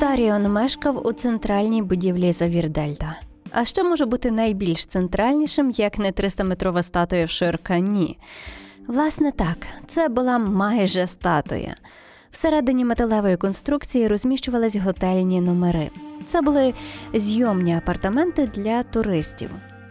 Даріон мешкав у центральній будівлі Завірдельта. А що може бути найбільш центральнішим, як не 300-метрова статуя в Ширкані? Власне так, це була майже статуя. Всередині металевої конструкції розміщувались готельні номери. Це були зйомні апартаменти для туристів.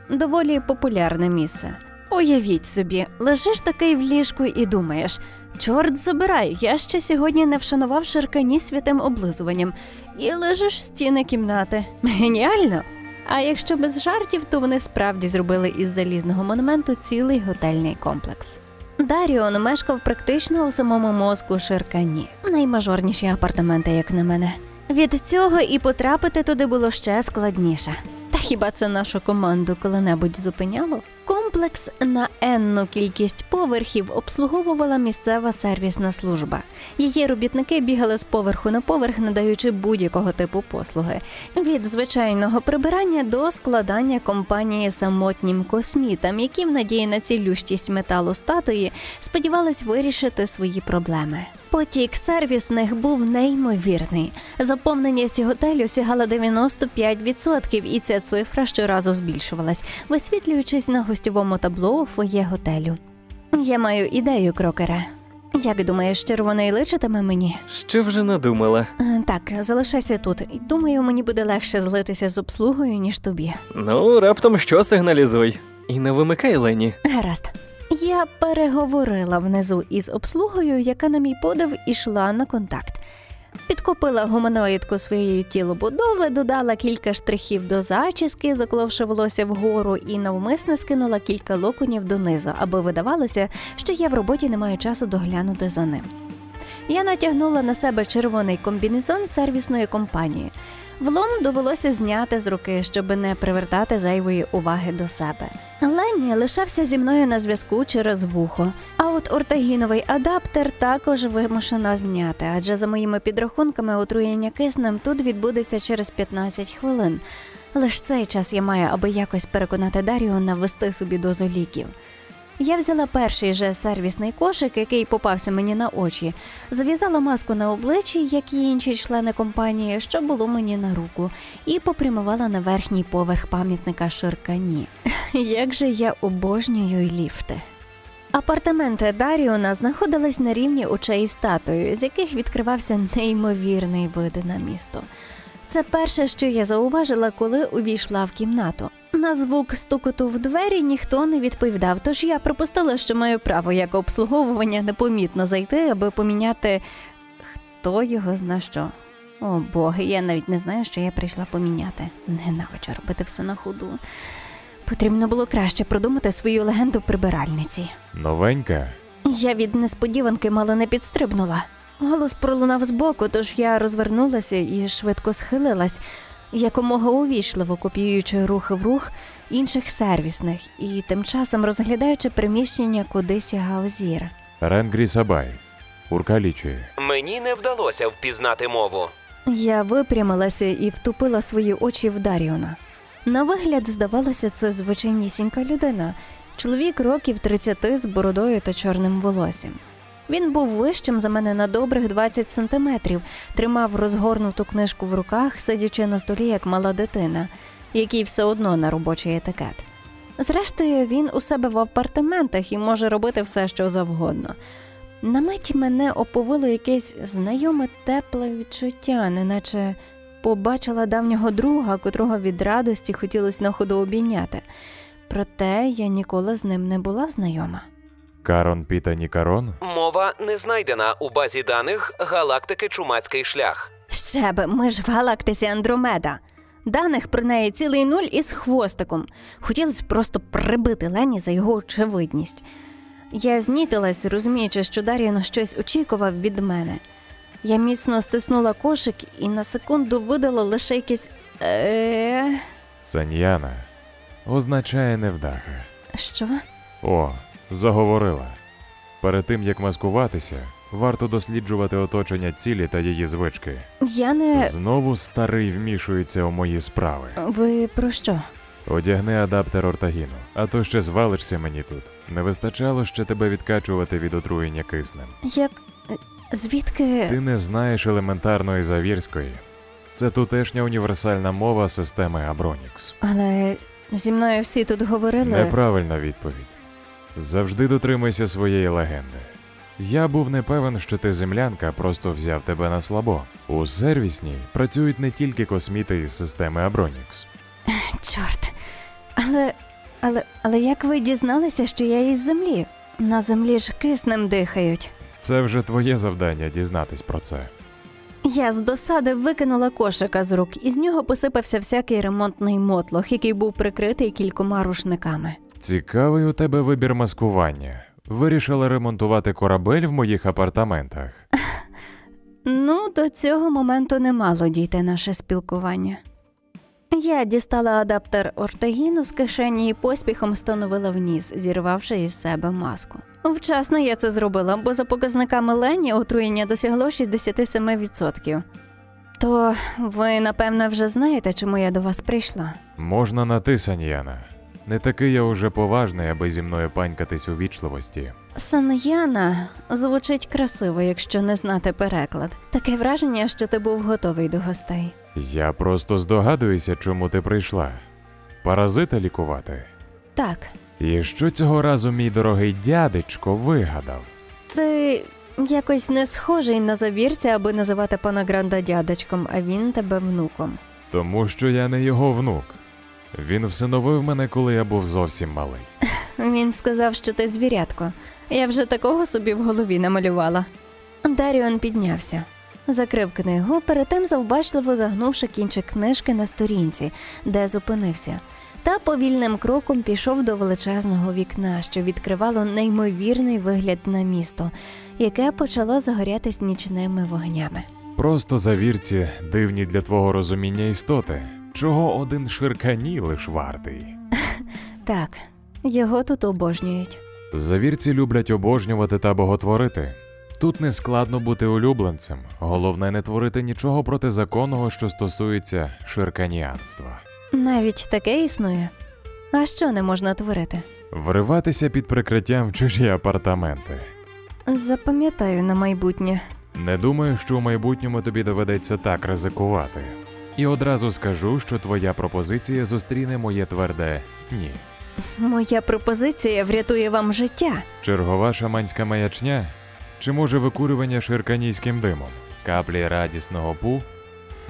Доволі популярне місце. Уявіть собі, лежиш такий в ліжку і думаєш: чорт забирай, я ще сьогодні не вшанував ширкані святим облизуванням, і лежиш стіни кімнати. Геніально! А якщо без жартів, то вони справді зробили із залізного монументу цілий готельний комплекс. Даріон мешкав практично у самому мозку Ширкані. Наймажорніші апартаменти, як на мене. Від цього і потрапити туди було ще складніше. Та хіба це нашу команду коли-небудь зупиняло? Комплекс на енну кількість поверхів обслуговувала місцева сервісна служба. Її робітники бігали з поверху на поверх, надаючи будь-якого типу послуги від звичайного прибирання до складання компанії самотнім космітам, які в надії на цілющість металу статуї сподівались вирішити свої проблеми. Потік сервісних був неймовірний. Заповненість готелю сягала 95%, і ця цифра щоразу збільшувалась, висвітлюючись на гостьовому табло у фоє готелю. Я маю ідею, крокере. Як думаєш, червоний личитиме мені? Що вже надумала? Е, Так, залишайся тут. Думаю, мені буде легше злитися з обслугою, ніж тобі. Ну, раптом що сигналізуй. І не вимикай Лені. Гаразд. Я переговорила внизу із обслугою, яка на мій подив ішла на контакт. Підкупила гуманоїдку своєї тілобудови, додала кілька штрихів до зачіски, закловши волосся вгору, і навмисне скинула кілька локонів донизу, аби видавалося, що я в роботі не маю часу доглянути за ним. Я натягнула на себе червоний комбінезон сервісної компанії. Влом довелося зняти з руки, щоб не привертати зайвої уваги до себе. Лені лишався зі мною на зв'язку через вухо. А от ортагіновий адаптер також вимушено зняти, адже за моїми підрахунками отруєння киснем тут відбудеться через 15 хвилин. Лиш цей час я маю, аби якось переконати Даріона ввести собі дозу ліків. Я взяла перший же сервісний кошик, який попався мені на очі, зав'язала маску на обличчі, як і інші члени компанії, що було мені на руку, і попрямувала на верхній поверх пам'ятника Ширкані. Як же я обожнюю ліфти. Апартаменти Даріона знаходились на рівні очей статуї, з яких відкривався неймовірний вид на місто. Це перше, що я зауважила, коли увійшла в кімнату. На звук стукоту в двері ніхто не відповідав, тож я припустила, що маю право як обслуговування непомітно зайти, аби поміняти хто його зна що. О боги, я навіть не знаю, що я прийшла поміняти. Ненавиджу робити все на ходу. Потрібно було краще продумати свою легенду прибиральниці. Новенька? Я від несподіванки мало не підстрибнула. Голос пролунав збоку, тож я розвернулася і швидко схилилась, якомога увічливо копіюючи рух в рух інших сервісних і тим часом розглядаючи приміщення, куди сягав зір. Ренгрі Сабай. Уркалічі. Мені не вдалося впізнати мову. Я випрямилася і втупила свої очі в Даріона. На вигляд, здавалося, це звичайнісінька людина, чоловік років 30 з бородою та чорним волоссям. Він був вищим за мене на добрих 20 сантиметрів, тримав розгорнуту книжку в руках, сидячи на столі як мала дитина, який все одно на робочий етикет. Зрештою, він у себе в апартаментах і може робити все, що завгодно. На мить мене оповило якесь знайоме тепле відчуття, неначе побачила давнього друга, котрого від радості хотілося на ходу обійняти. Проте я ніколи з ним не була знайома. Карон Пітані Карон? Мова не знайдена у базі даних галактики Чумацький шлях. Ще би, ми ж в галактиці Андромеда. Даних про неї цілий нуль із хвостиком. Хотілося просто прибити Лені за його очевидність. Я знітилась, розуміючи, що Дар'яно щось очікував від мене. Я міцно стиснула кошик і на секунду видала лише якесь е Саньяна. Означає невдаха. Що? О, заговорила. Перед тим як маскуватися, варто досліджувати оточення цілі та її звички. Я не. Знову старий вмішується у мої справи. Ви про що? Одягни адаптер ортагіну, а то ще звалишся мені тут. Не вистачало ще тебе відкачувати від отруєння киснем. Як. Звідки. Ти не знаєш елементарної завірської. Це тутешня універсальна мова системи Абронікс. Але зі мною всі тут говорили. Неправильна відповідь. Завжди дотримуйся своєї легенди. Я був не певен, що ти землянка, просто взяв тебе на слабо. У сервісній працюють не тільки косміти із системи Абронікс. Чорт. Але, але, але як ви дізналися, що я із землі? На землі ж киснем дихають. Це вже твоє завдання дізнатись про це. Я з досади викинула кошика з рук, і з нього посипався всякий ремонтний мотлох, який був прикритий кількома рушниками. Цікавий у тебе вибір маскування. Вирішила ремонтувати корабель в моїх апартаментах. Ну, до цього моменту не мало дійти наше спілкування. Я дістала адаптер ортагіну з кишені і поспіхом встановила в ніс, зірвавши із себе маску. Вчасно я це зробила, бо за показниками Лені отруєння досягло 67%. То ви, напевно, вже знаєте, чому я до вас прийшла. Можна на ти, Саньяна. Не такий я уже поважний, аби зі мною панькатись у вічливості. Саняна звучить красиво, якщо не знати переклад. Таке враження, що ти був готовий до гостей. Я просто здогадуюся, чому ти прийшла. Паразита лікувати. Так, І що цього разу мій дорогий дядечко вигадав? Ти якось не схожий на завірця, аби називати пана Гранда дядечком, а він тебе внуком. Тому що я не його внук. Він всиновив мене, коли я був зовсім малий. Він сказав, що ти звірятко. Я вже такого собі в голові намалювала. Даріон піднявся, закрив книгу, перед тим завбачливо загнувши кінчик книжки на сторінці, де зупинився, та повільним кроком пішов до величезного вікна, що відкривало неймовірний вигляд на місто, яке почало загорятись нічними вогнями. Просто завірці дивні для твого розуміння істоти, чого один ширкані лиш вартий. Так, його тут обожнюють. Завірці люблять обожнювати та боготворити. Тут не складно бути улюбленцем, головне не творити нічого протизаконного, що стосується ширканіанства. Навіть таке існує. А що не можна творити? Вриватися під прикриттям в чужі апартаменти. Запам'ятаю на майбутнє. Не думаю, що у майбутньому тобі доведеться так ризикувати. І одразу скажу, що твоя пропозиція зустріне моє тверде ні. Моя пропозиція врятує вам життя. Чергова шаманська маячня? Чи може викурювання ширканійським димом? Каплі радісного пу?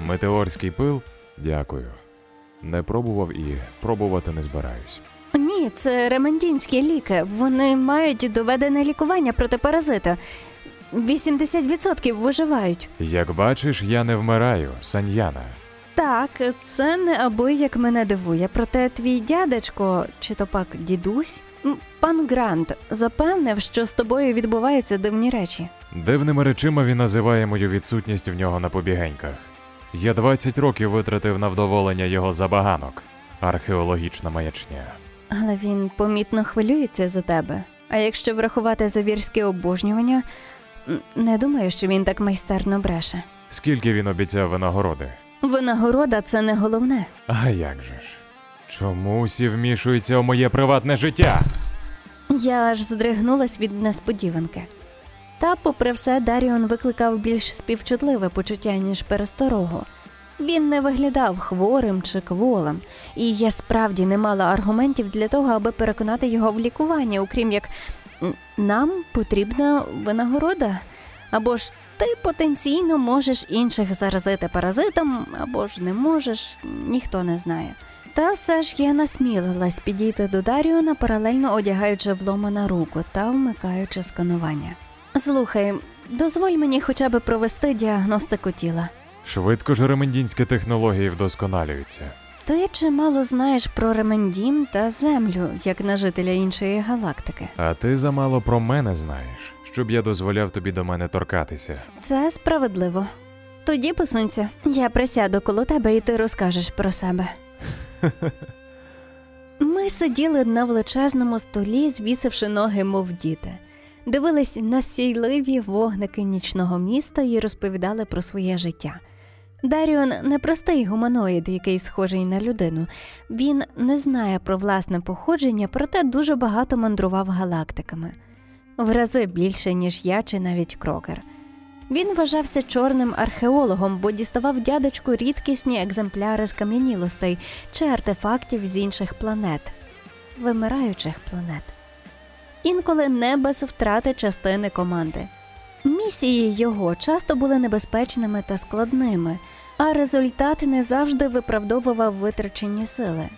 Метеорський пил? Дякую. Не пробував і пробувати не збираюсь. Ні, це ремендінські ліки. Вони мають доведене лікування проти паразита. 80% виживають. Як бачиш, я не вмираю, саньяна. Так, це неабияк мене дивує. Проте твій дядечко, чи то пак дідусь, пан Грант, запевнив, що з тобою відбуваються дивні речі. Дивними речима він називає мою відсутність в нього на побігеньках. Я 20 років витратив на вдоволення його забаганок. Археологічна маячня. Але він помітно хвилюється за тебе. А якщо врахувати завірське обожнювання, не думаю, що він так майстерно бреше. Скільки він обіцяв винагороди? Винагорода це не головне. А як же ж? Чому усі вмішуються у моє приватне життя? Я аж здригнулась від несподіванки. Та, попри все, Даріон викликав більш співчутливе почуття, ніж пересторогу. Він не виглядав хворим чи кволим, і я справді не мала аргументів для того, аби переконати його в лікуванні, окрім як нам потрібна винагорода. Або ж ти потенційно можеш інших заразити паразитом, або ж не можеш, ніхто не знає. Та все ж я насмілилась підійти до Даріона, паралельно одягаючи влома на руку та вмикаючи сканування. Слухай, дозволь мені хоча б провести діагностику тіла. Швидко ж ремендінські технології вдосконалюються. Ти чимало знаєш про Ремендім та Землю, як на жителя іншої галактики. А ти замало про мене знаєш, щоб я дозволяв тобі до мене торкатися. Це справедливо. Тоді посунься. Я присяду коло тебе і ти розкажеш про себе. Ми сиділи на величезному столі, звісивши ноги, мов діти. Дивились на сійливі вогники нічного міста і розповідали про своє життя. Даріон не простий гуманоїд, який схожий на людину. Він не знає про власне походження, проте дуже багато мандрував галактиками. В рази більше, ніж я чи навіть крокер. Він вважався чорним археологом, бо діставав дядечку рідкісні екземпляри скам'янілостей чи артефактів з інших планет, вимираючих планет. Інколи не без втрати частини команди. Місії його часто були небезпечними та складними, а результат не завжди виправдовував витрачені сили.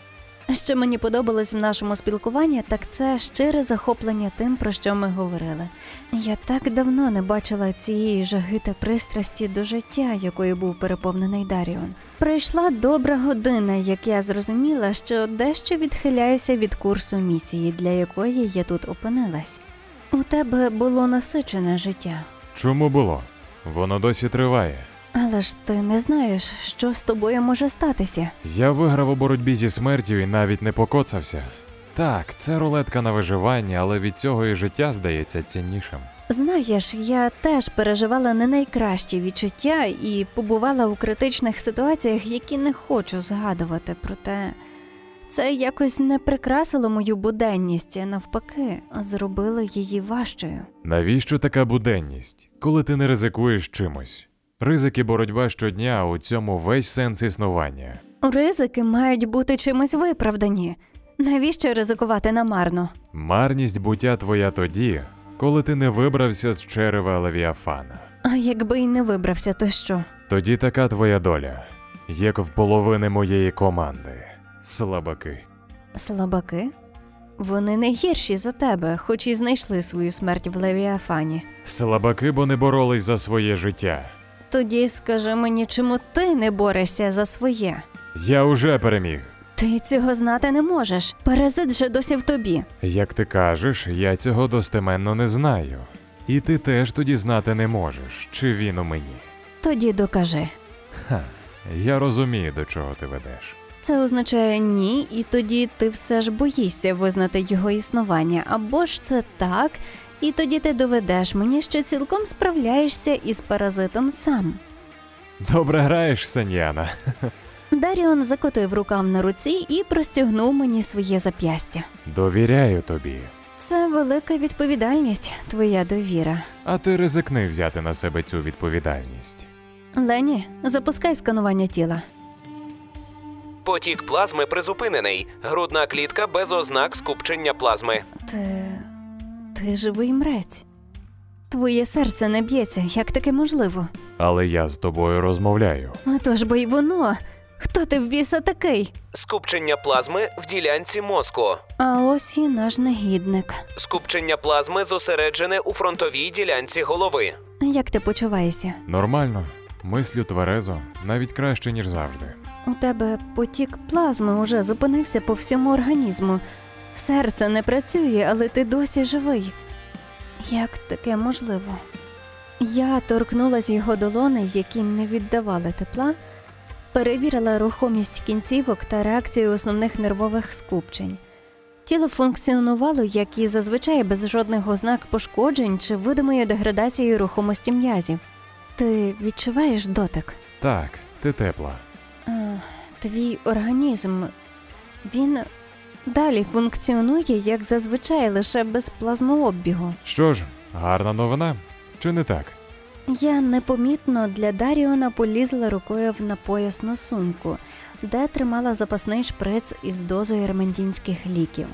Що мені подобалось в нашому спілкуванні, так це щире захоплення тим, про що ми говорили. Я так давно не бачила цієї жаги та пристрасті до життя, якою був переповнений Даріон. Пройшла добра година, як я зрозуміла, що дещо відхиляюся від курсу місії, для якої я тут опинилась. У тебе було насичене життя, Чому було? Воно досі триває. але ж ти не знаєш, що з тобою може статися. Я виграв у боротьбі зі смертю і навіть не покоцався. Так, це рулетка на виживання, але від цього і життя здається ціннішим. Знаєш, я теж переживала не найкращі відчуття і побувала у критичних ситуаціях, які не хочу згадувати. Проте це якось не прикрасило мою буденність, навпаки, зробило її важчою. Навіщо така буденність, коли ти не ризикуєш чимось? Ризик і боротьба щодня у цьому весь сенс існування. Ризики мають бути чимось виправдані. Навіщо ризикувати намарно? Марність буття твоя тоді, коли ти не вибрався з черева Левіафана. А якби й не вибрався, то що? Тоді така твоя доля, як в половини моєї команди. Слабаки. Слабаки? Вони не гірші за тебе, хоч і знайшли свою смерть в Левіафані. Слабаки, бо не боролись за своє життя. Тоді скажи мені, чому ти не борешся за своє? Я уже переміг. Ти цього знати не можеш. Паразит же досі в тобі. Як ти кажеш, я цього достеменно не знаю. І ти теж тоді знати не можеш, чи він у мені. Тоді докажи. Ха, я розумію, до чого ти ведеш. Це означає ні, і тоді ти все ж боїшся визнати його існування, або ж це так, і тоді ти доведеш мені, що цілком справляєшся із паразитом сам. Добре граєш, Саньяна. Даріон закотив рукав на руці і простягнув мені своє зап'ястя. Довіряю тобі. Це велика відповідальність, твоя довіра. А ти ризикни взяти на себе цю відповідальність. Лені, запускай сканування тіла. Потік плазми призупинений. Грудна клітка без ознак скупчення плазми. Ти. ти живий мрець. Твоє серце не б'ється, як таке можливо? Але я з тобою розмовляю. А то ж бо й воно. Хто ти в біса такий? Скупчення плазми в ділянці мозку. А ось і наш негідник. Скупчення плазми зосереджене у фронтовій ділянці голови. Як ти почуваєшся? Нормально, мислю тверезо, навіть краще, ніж завжди. У тебе потік плазми уже зупинився по всьому організму. Серце не працює, але ти досі живий. Як таке можливо? Я торкнулась його долони, які не віддавали тепла, перевірила рухомість кінцівок та реакцію основних нервових скупчень. Тіло функціонувало, як і зазвичай, без жодних ознак пошкоджень чи видимої деградації рухомості м'язів. Ти відчуваєш дотик? Так, ти тепла. Е, Твій організм він далі функціонує як зазвичай, лише без плазмообігу. Що ж, гарна новина? Чи не так? Я непомітно для Даріона полізла рукою в напоясну сумку, де тримала запасний шприц із дозою ермендінських ліків.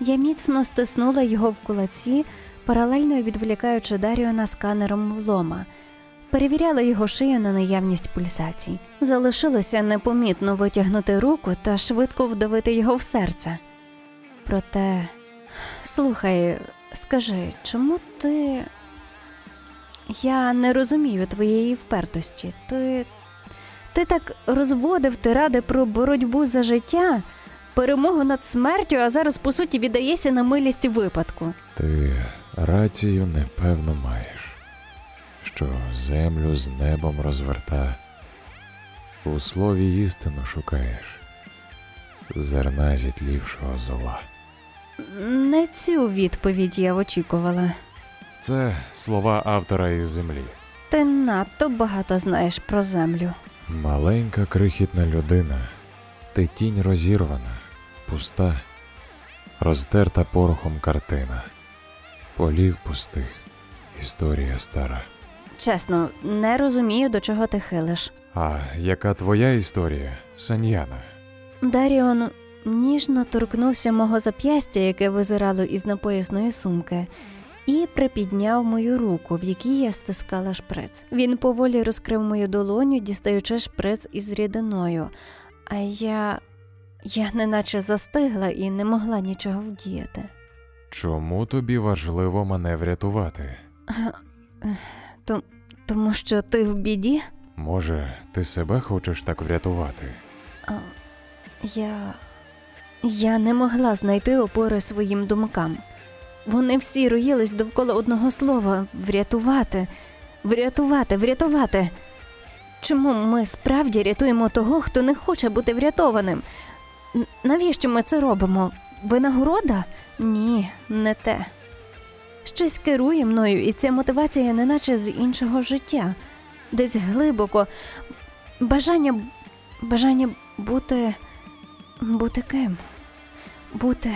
Я міцно стиснула його в кулаці, паралельно відволікаючи Даріона сканером влома. Перевіряла його шию на наявність пульсацій. Залишилося непомітно витягнути руку та швидко вдавити його в серце. Проте, слухай, скажи, чому ти. Я не розумію твоєї впертості. Ти. Ти так розводив тиради про боротьбу за життя, перемогу над смертю, а зараз, по суті, віддаєшся на милість випадку. Ти рацію непевно маєш, що землю з небом розверта, у слові істину шукаєш, зерна зітлівшого зола. Не цю відповідь я очікувала. Це слова автора із землі. Ти надто багато знаєш про землю. Маленька крихітна людина, ти тінь розірвана, пуста, розтерта порохом картина, полів пустих, історія стара. Чесно, не розумію, до чого ти хилиш. А яка твоя історія, Саньяна? Даріон ніжно торкнувся мого зап'ястя, яке визирало із напоясної сумки, і припідняв мою руку, в якій я стискала шприц. Він поволі розкрив мою долоню, дістаючи шприц із рідиною, а я. я неначе застигла і не могла нічого вдіяти. Чому тобі важливо мене врятувати? Тому що ти в біді? Може, ти себе хочеш так врятувати? А, я. Я не могла знайти опори своїм думкам. Вони всі роїлись довкола одного слова врятувати, врятувати, врятувати. Чому ми справді рятуємо того, хто не хоче бути врятованим? Навіщо ми це робимо? Винагорода? Ні, не те. Щось керує мною, і ця мотивація неначе з іншого життя, десь глибоко. Бажання, бажання бути. бути ким? Бути.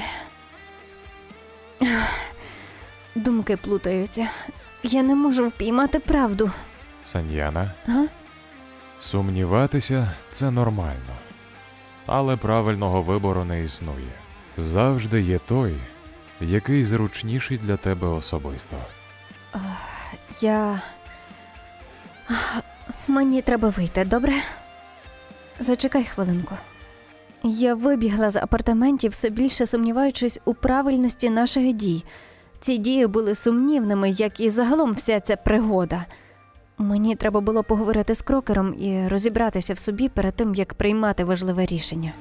Думки плутаються. Я не можу впіймати правду. Саньяна, Га? сумніватися це нормально. Але правильного вибору не існує. Завжди є той, який зручніший для тебе особисто. Я. Мені треба вийти, добре? Зачекай хвилинку. Я вибігла з апартаментів, все більше сумніваючись у правильності наших дій. Ці дії були сумнівними, як і загалом вся ця пригода. Мені треба було поговорити з крокером і розібратися в собі перед тим, як приймати важливе рішення.